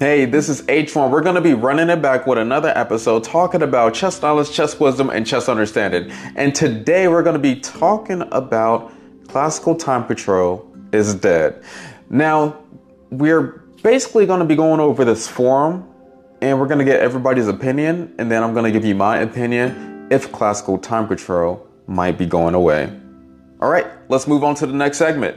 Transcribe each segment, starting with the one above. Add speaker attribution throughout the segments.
Speaker 1: Hey, this is H1. We're going to be running it back with another episode talking about chess knowledge, chess wisdom, and chess understanding. And today we're going to be talking about classical time control is dead. Now, we're basically going to be going over this forum and we're going to get everybody's opinion, and then I'm going to give you my opinion if classical time control might be going away. All right, let's move on to the next segment.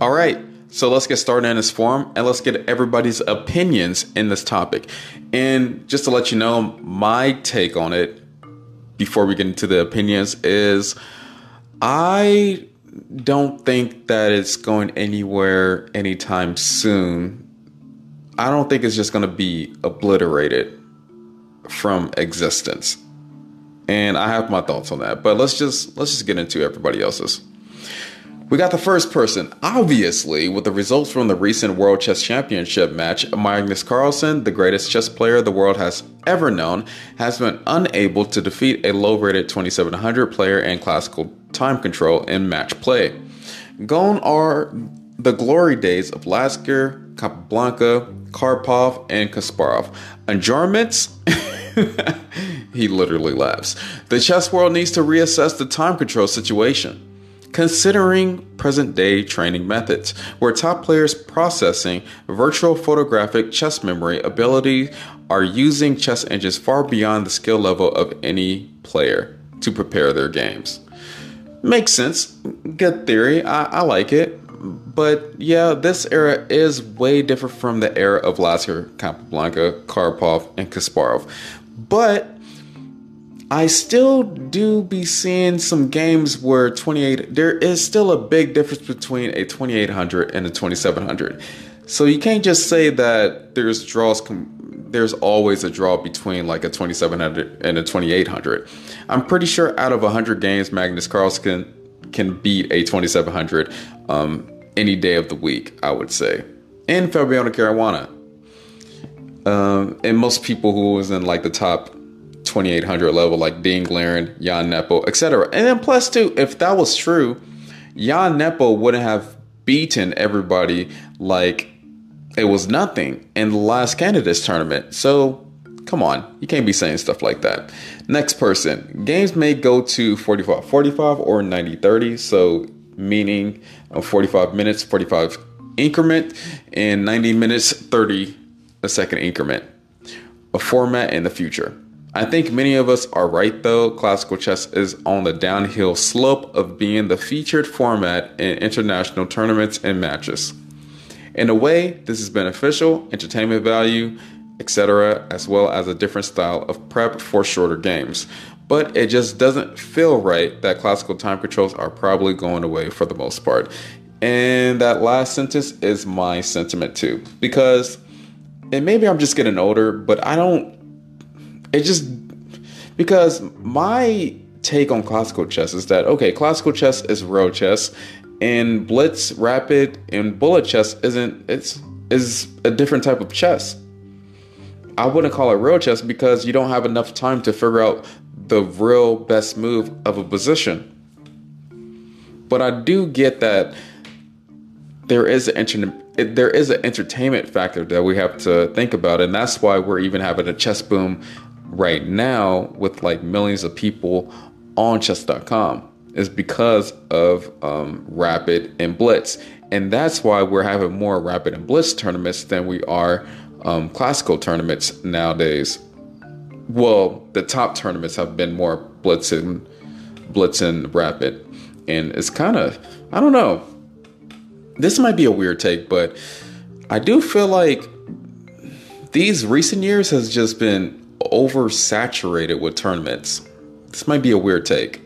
Speaker 1: All right, so let's get started in this forum and let's get everybody's opinions in this topic. And just to let you know, my take on it before we get into the opinions is I don't think that it's going anywhere anytime soon. I don't think it's just going to be obliterated from existence. And I have my thoughts on that, but let's just let's just get into everybody else's. We got the first person. Obviously, with the results from the recent World Chess Championship match, Magnus Carlsen, the greatest chess player the world has ever known, has been unable to defeat a low rated 2700 player in classical time control in match play. Gone are the glory days of Lasker, Capablanca, Karpov, and Kasparov. Adjournments? he literally laughs. The chess world needs to reassess the time control situation. Considering present day training methods, where top players processing virtual photographic chess memory ability are using chess engines far beyond the skill level of any player to prepare their games. Makes sense. Good theory. I, I like it. But yeah, this era is way different from the era of Lasker, Capablanca, Karpov, and Kasparov. But I still do be seeing some games where 28 there is still a big difference between a 2800 and a 2700. So you can't just say that there's draws there's always a draw between like a 2700 and a 2800. I'm pretty sure out of 100 games Magnus Carlsen can, can beat a 2700 um, any day of the week, I would say. And Fabiano Caruana. Um, and most people who was in like the top 2800 level like Ding Liren, Jan Nepomuk, etc. And then plus two, if that was true, Jan Nepomuk wouldn't have beaten everybody like it was nothing in the last candidates tournament. So come on, you can't be saying stuff like that. Next person, games may go to 45 45 or 90 30. So meaning uh, 45 minutes, 45 increment, and 90 minutes, 30 a second increment. A format in the future. I think many of us are right though. Classical chess is on the downhill slope of being the featured format in international tournaments and matches. In a way, this is beneficial, entertainment value, etc., as well as a different style of prep for shorter games. But it just doesn't feel right that classical time controls are probably going away for the most part. And that last sentence is my sentiment too. Because, and maybe I'm just getting older, but I don't it just because my take on classical chess is that okay, classical chess is real chess, and blitz, rapid, and bullet chess isn't. It's is a different type of chess. I wouldn't call it real chess because you don't have enough time to figure out the real best move of a position. But I do get that there is an there is an entertainment factor that we have to think about, and that's why we're even having a chess boom right now with like millions of people on chess.com is because of um, rapid and blitz. And that's why we're having more rapid and blitz tournaments than we are um, classical tournaments nowadays. Well the top tournaments have been more blitz and blitz and rapid. And it's kind of i don't know. This might be a weird take, but I do feel like these recent years has just been oversaturated with tournaments. This might be a weird take.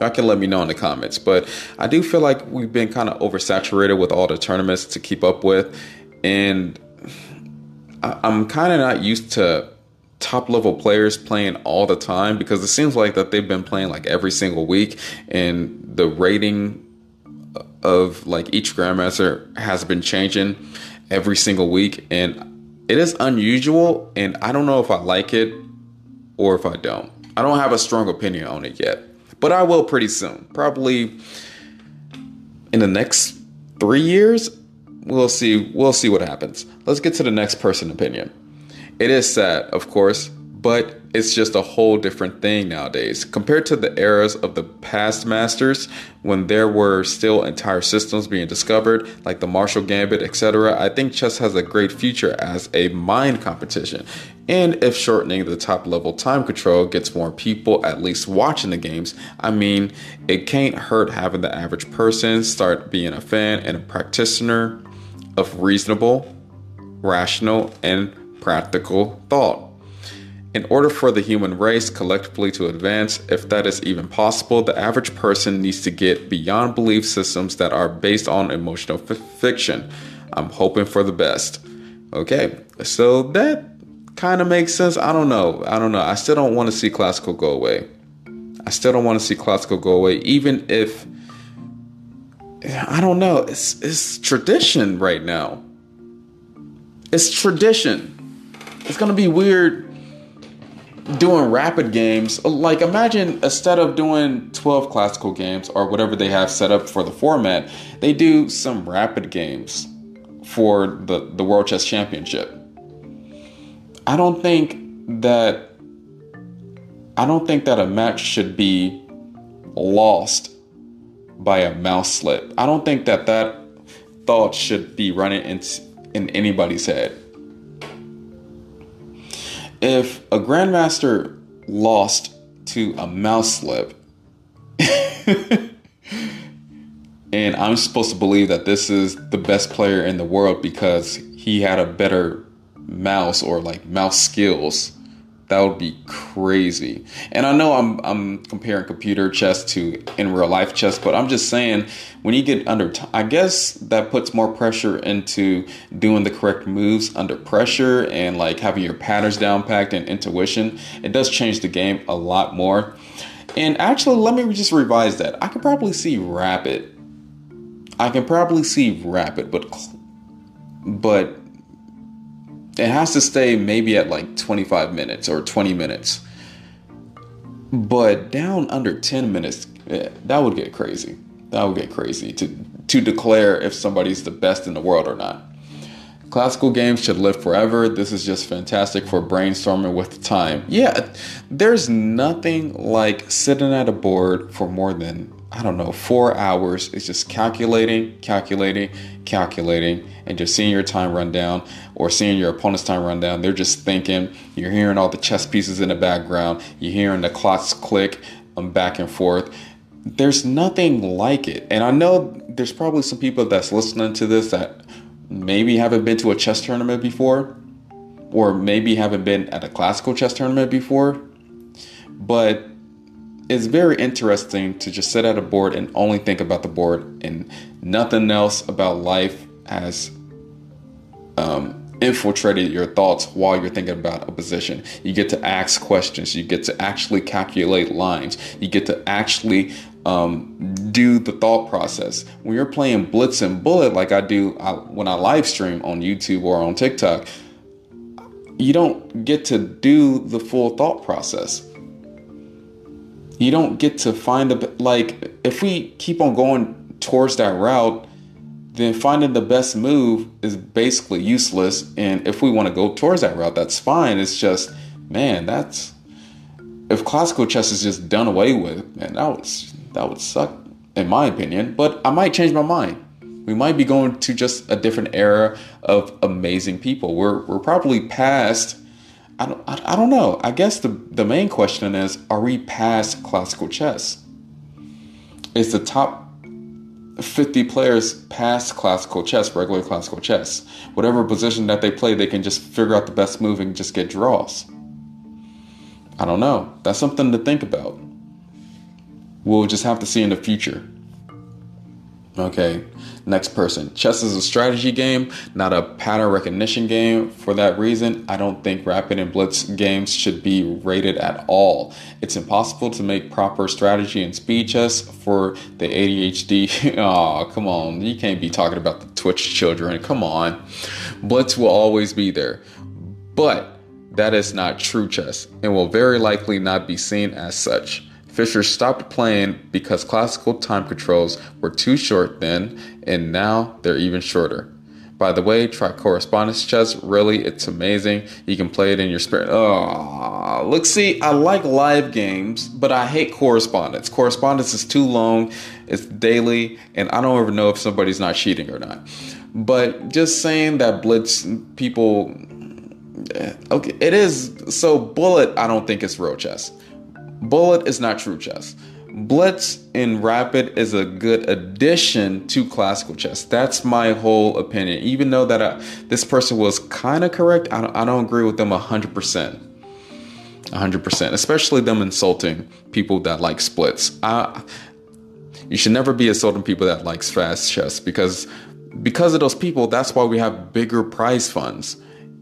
Speaker 1: Y'all can let me know in the comments, but I do feel like we've been kind of oversaturated with all the tournaments to keep up with, and I'm kind of not used to top level players playing all the time because it seems like that they've been playing like every single week, and the rating of like each grandmaster has been changing every single week, and it is unusual, and I don't know if I like it or if I don't. I don't have a strong opinion on it yet, but I will pretty soon. Probably in the next three years. We'll see. We'll see what happens. Let's get to the next person opinion. It is sad, of course, but it's just a whole different thing nowadays. Compared to the eras of the past masters when there were still entire systems being discovered like the marshall gambit etc i think chess has a great future as a mind competition. And if shortening the top level time control gets more people at least watching the games i mean it can't hurt having the average person start being a fan and a practitioner of reasonable rational and practical thought in order for the human race collectively to advance, if that is even possible, the average person needs to get beyond belief systems that are based on emotional f- fiction. I'm hoping for the best. Okay, so that kind of makes sense. I don't know. I don't know. I still don't want to see classical go away. I still don't want to see classical go away, even if I don't know. It's it's tradition right now. It's tradition. It's gonna be weird doing rapid games. Like imagine instead of doing 12 classical games or whatever they have set up for the format, they do some rapid games for the, the World Chess Championship. I don't think that I don't think that a match should be lost by a mouse slip. I don't think that that thought should be running in, in anybody's head if a grandmaster lost to a mouse slip and I'm supposed to believe that this is the best player in the world because he had a better mouse or like mouse skills that would be crazy. And I know I'm I'm comparing computer chess to in real life chess, but I'm just saying when you get under t- I guess that puts more pressure into doing the correct moves under pressure and like having your patterns down packed and intuition. It does change the game a lot more. And actually, let me just revise that. I could probably see rapid. I can probably see rapid, but but it has to stay maybe at like 25 minutes or 20 minutes. But down under 10 minutes, yeah, that would get crazy. That would get crazy to to declare if somebody's the best in the world or not. Classical games should live forever. This is just fantastic for brainstorming with time. Yeah, there's nothing like sitting at a board for more than I don't know, four hours is just calculating, calculating, calculating, and just seeing your time run down or seeing your opponent's time run down. They're just thinking, you're hearing all the chess pieces in the background, you're hearing the clocks click um, back and forth. There's nothing like it. And I know there's probably some people that's listening to this that maybe haven't been to a chess tournament before, or maybe haven't been at a classical chess tournament before. But it's very interesting to just sit at a board and only think about the board and nothing else about life has um, infiltrated your thoughts while you're thinking about a position. You get to ask questions. You get to actually calculate lines. You get to actually um, do the thought process. When you're playing Blitz and Bullet, like I do I, when I live stream on YouTube or on TikTok, you don't get to do the full thought process you don't get to find the like if we keep on going towards that route then finding the best move is basically useless. And if we want to go towards that route that's fine. It's just man that's if classical chess is just done away with man that would that would suck in my opinion. But i might change my mind. We might be going to just a different era of amazing people. We're we're probably past I don't, I, don't know. I guess the, the main question is are we past classical chess? Is the top 50 players past classical chess, regular classical chess. Whatever position that they play, they can just figure out the best move and just get draws. I don't know. That's something to think about. We'll just have to see in the future. Okay, next person. Chess is a strategy game, not a pattern recognition game. For that reason, I don't think rapid and blitz games should be rated at all. It's impossible to make proper strategy and speed chess for the ADHD. oh, come on. You can't be talking about the Twitch children. Come on. Blitz will always be there. But that is not true chess and will very likely not be seen as such. Fischer stopped playing because classical time controls were too short then, and now they're even shorter. By the way, try correspondence chess. Really, it's amazing. You can play it in your spirit. Oh, look, see, I like live games, but I hate correspondence. Correspondence is too long, it's daily, and I don't ever know if somebody's not cheating or not. But just saying that Blitz people, eh, okay, it is. So, Bullet, I don't think it's real chess. Bullet is not true chess. Blitz in Rapid is a good addition to classical chess. That's my whole opinion. Even though that I, this person was kind of correct, I don't, I don't agree with them 100%. 100%, especially them insulting people that like blitz. I, you should never be insulting people that likes fast chess because because of those people, that's why we have bigger prize funds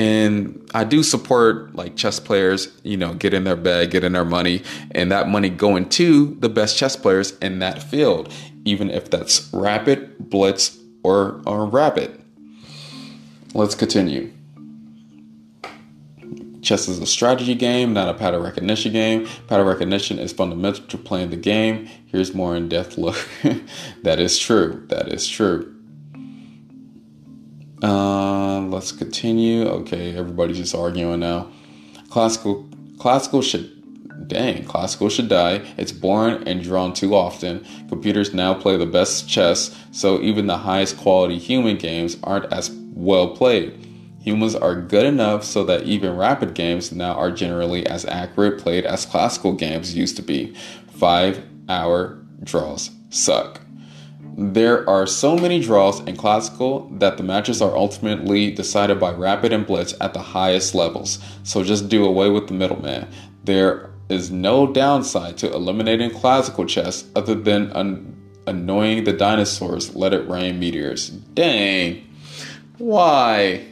Speaker 1: and I do support like chess players, you know, get in their bag, get in their money, and that money going to the best chess players in that field, even if that's rapid, blitz, or, or rapid. Let's continue. Chess is a strategy game, not a pattern recognition game. Pattern recognition is fundamental to playing the game. Here's more in depth look. that is true. That is true. Uh, let's continue. Okay, everybody's just arguing now. Classical, classical should, dang, classical should die. It's boring and drawn too often. Computers now play the best chess, so even the highest quality human games aren't as well played. Humans are good enough so that even rapid games now are generally as accurate played as classical games used to be. Five hour draws suck. There are so many draws in classical that the matches are ultimately decided by rapid and blitz at the highest levels, so just do away with the middleman. There is no downside to eliminating classical chess other than un- annoying the dinosaurs. Let it rain meteors. Dang. Why?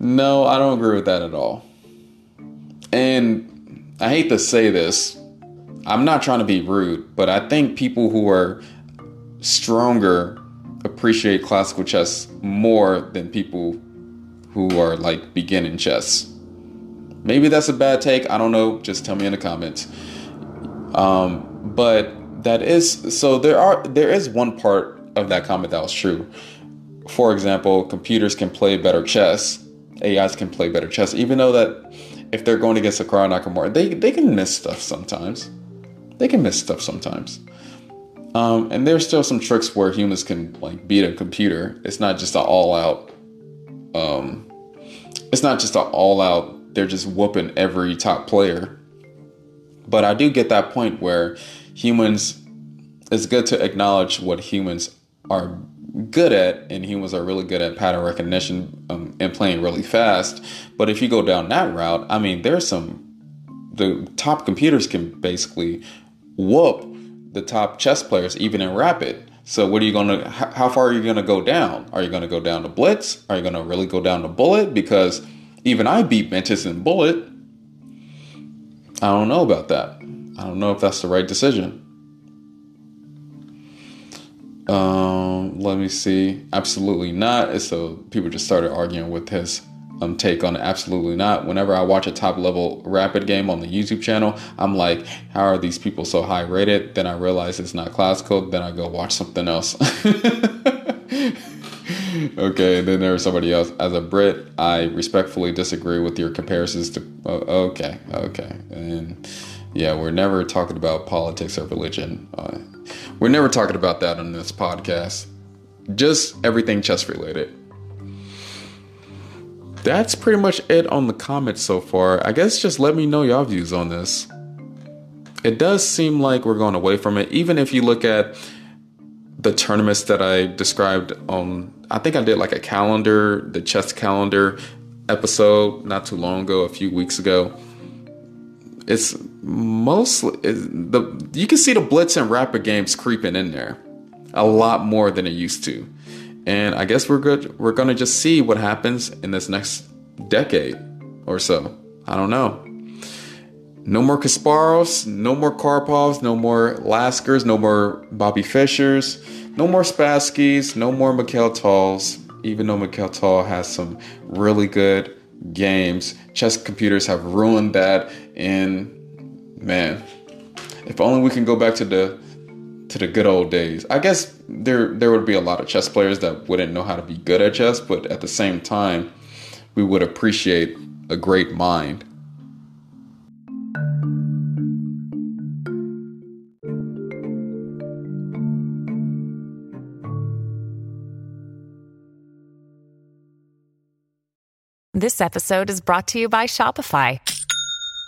Speaker 1: No, I don't agree with that at all. And I hate to say this, I'm not trying to be rude, but I think people who are stronger appreciate classical chess more than people who are like beginning chess. Maybe that's a bad take. I don't know. Just tell me in the comments. Um, but that is so. There are there is one part of that comment that was true. For example, computers can play better chess. AIs can play better chess, even though that if they're going against Hikaru Nakamura, they they can miss stuff sometimes. They can miss stuff sometimes. Um, and there's still some tricks where humans can like beat a computer. It's not just an all out. Um, it's not just an all out. They're just whooping every top player. But I do get that point where humans. It's good to acknowledge what humans are good at, and humans are really good at pattern recognition um, and playing really fast. But if you go down that route, I mean, there's some. The top computers can basically whoop the top chess players, even in rapid. So what are you going to? How far are you going to go down? Are you going to go down to blitz? Are you going to really go down to bullet? Because even I beat Mantis in bullet. I don't know about that. I don't know if that's the right decision. Um, let me see. Absolutely not. So people just started arguing with his um, take on it. Absolutely not. Whenever I watch a top level rapid game on the YouTube channel, I'm like, how are these people so high rated? Then I realize it's not classical. Then I go watch something else. okay, then there's somebody else. As a Brit, I respectfully disagree with your comparisons to. Oh, okay, okay, and yeah, we're never talking about politics or religion. Uh, we're never talking about that on this podcast. Just everything chess related that's pretty much it on the comments so far. I guess just let me know your views on this. It does seem like we're going away from it, even if you look at the tournaments that I described on, I think I did like a calendar, the chess calendar episode not too long ago, a few weeks ago. It's mostly the you can see the blitz and rapid games creeping in there a lot more than it used to. And I guess we're good. We're gonna just see what happens in this next decade or so. I don't know. No more Kasparovs, no more Karpovs, no more Laskers, no more Bobby Fischers, no more Spasskys, no more Mikhail Tals, even though Mikhail Tal has some really good games. Chess computers have ruined that and man, if only we can go back to the to the good old days. I guess there there would be a lot of chess players that wouldn't know how to be good at chess, but at the same time, we would appreciate a great mind.
Speaker 2: This episode is brought to you by Shopify.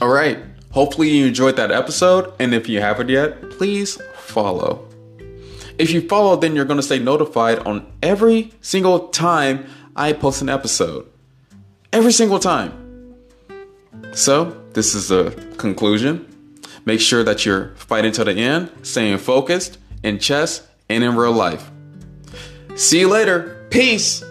Speaker 1: All right. Hopefully, you enjoyed that episode. And if you haven't yet, please follow. If you follow, then you're going to stay notified on every single time I post an episode. Every single time. So, this is the conclusion. Make sure that you're fighting to the end, staying focused in chess and in real life. See you later. Peace.